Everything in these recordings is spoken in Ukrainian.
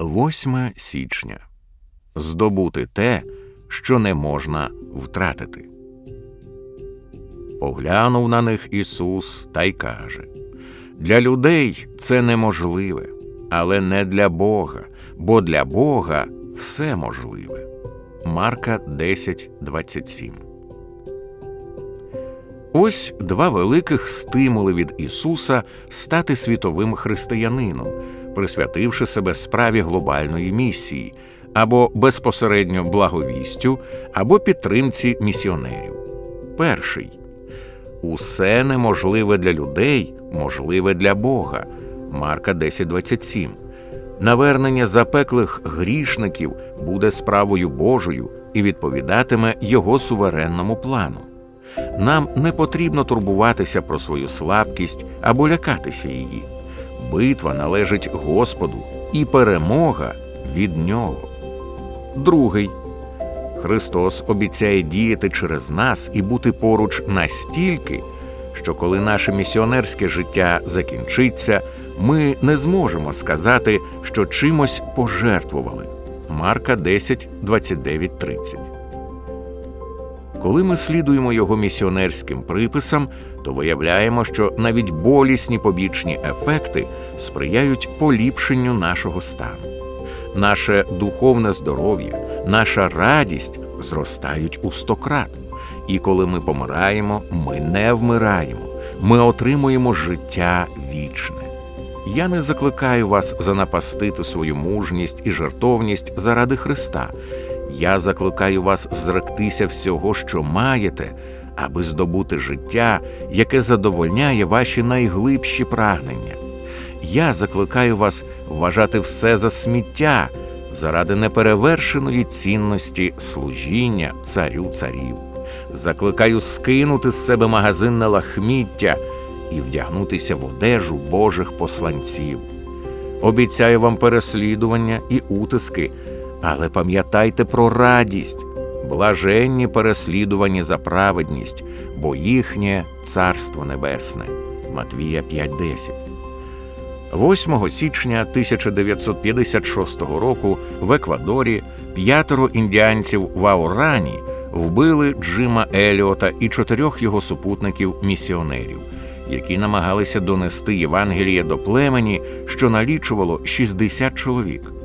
8 січня здобути те, що не можна втратити. Поглянув на них Ісус та й каже Для людей це неможливе, але не для Бога, бо для Бога все можливе. Марка 10, 27 Ось два великих стимули від Ісуса стати світовим християнином, присвятивши себе справі глобальної місії або безпосередньо благовістю, або підтримці місіонерів. Перший усе неможливе для людей, можливе для Бога. Марка 10.27. Навернення запеклих грішників буде справою Божою і відповідатиме Його суверенному плану. Нам не потрібно турбуватися про свою слабкість або лякатися її. Битва належить Господу і перемога від нього. Другий Христос обіцяє діяти через нас і бути поруч настільки, що коли наше місіонерське життя закінчиться, ми не зможемо сказати, що чимось пожертвували. Марка 10, 29, 30 коли ми слідуємо його місіонерським приписам, то виявляємо, що навіть болісні побічні ефекти сприяють поліпшенню нашого стану. Наше духовне здоров'я, наша радість зростають у стократ. І коли ми помираємо, ми не вмираємо, ми отримуємо життя вічне. Я не закликаю вас занапастити свою мужність і жертовність заради Христа. Я закликаю вас зректися всього, що маєте, аби здобути життя, яке задовольняє ваші найглибші прагнення. Я закликаю вас вважати все за сміття заради неперевершеної цінності служіння царю царів. Закликаю скинути з себе магазинне лахміття і вдягнутися в одежу Божих посланців. Обіцяю вам переслідування і утиски. Але пам'ятайте про радість, блаженні переслідувані за праведність, бо їхнє Царство Небесне. Матвія 5.10 8 січня 1956 року в Еквадорі п'ятеро індіанців в Аурані вбили Джима Еліота і чотирьох його супутників місіонерів, які намагалися донести Євангеліє до племені, що налічувало 60 чоловік.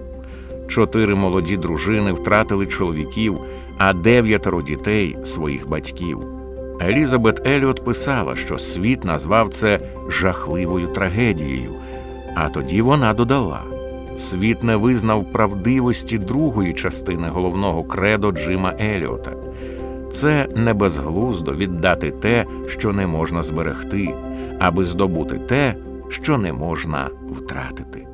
Чотири молоді дружини втратили чоловіків, а дев'ятеро дітей своїх батьків. Елізабет Еліот писала, що світ назвав це жахливою трагедією, а тоді вона додала: світ не визнав правдивості другої частини головного кредо Джима Еліота. Це не безглуздо віддати те, що не можна зберегти, аби здобути те, що не можна втратити.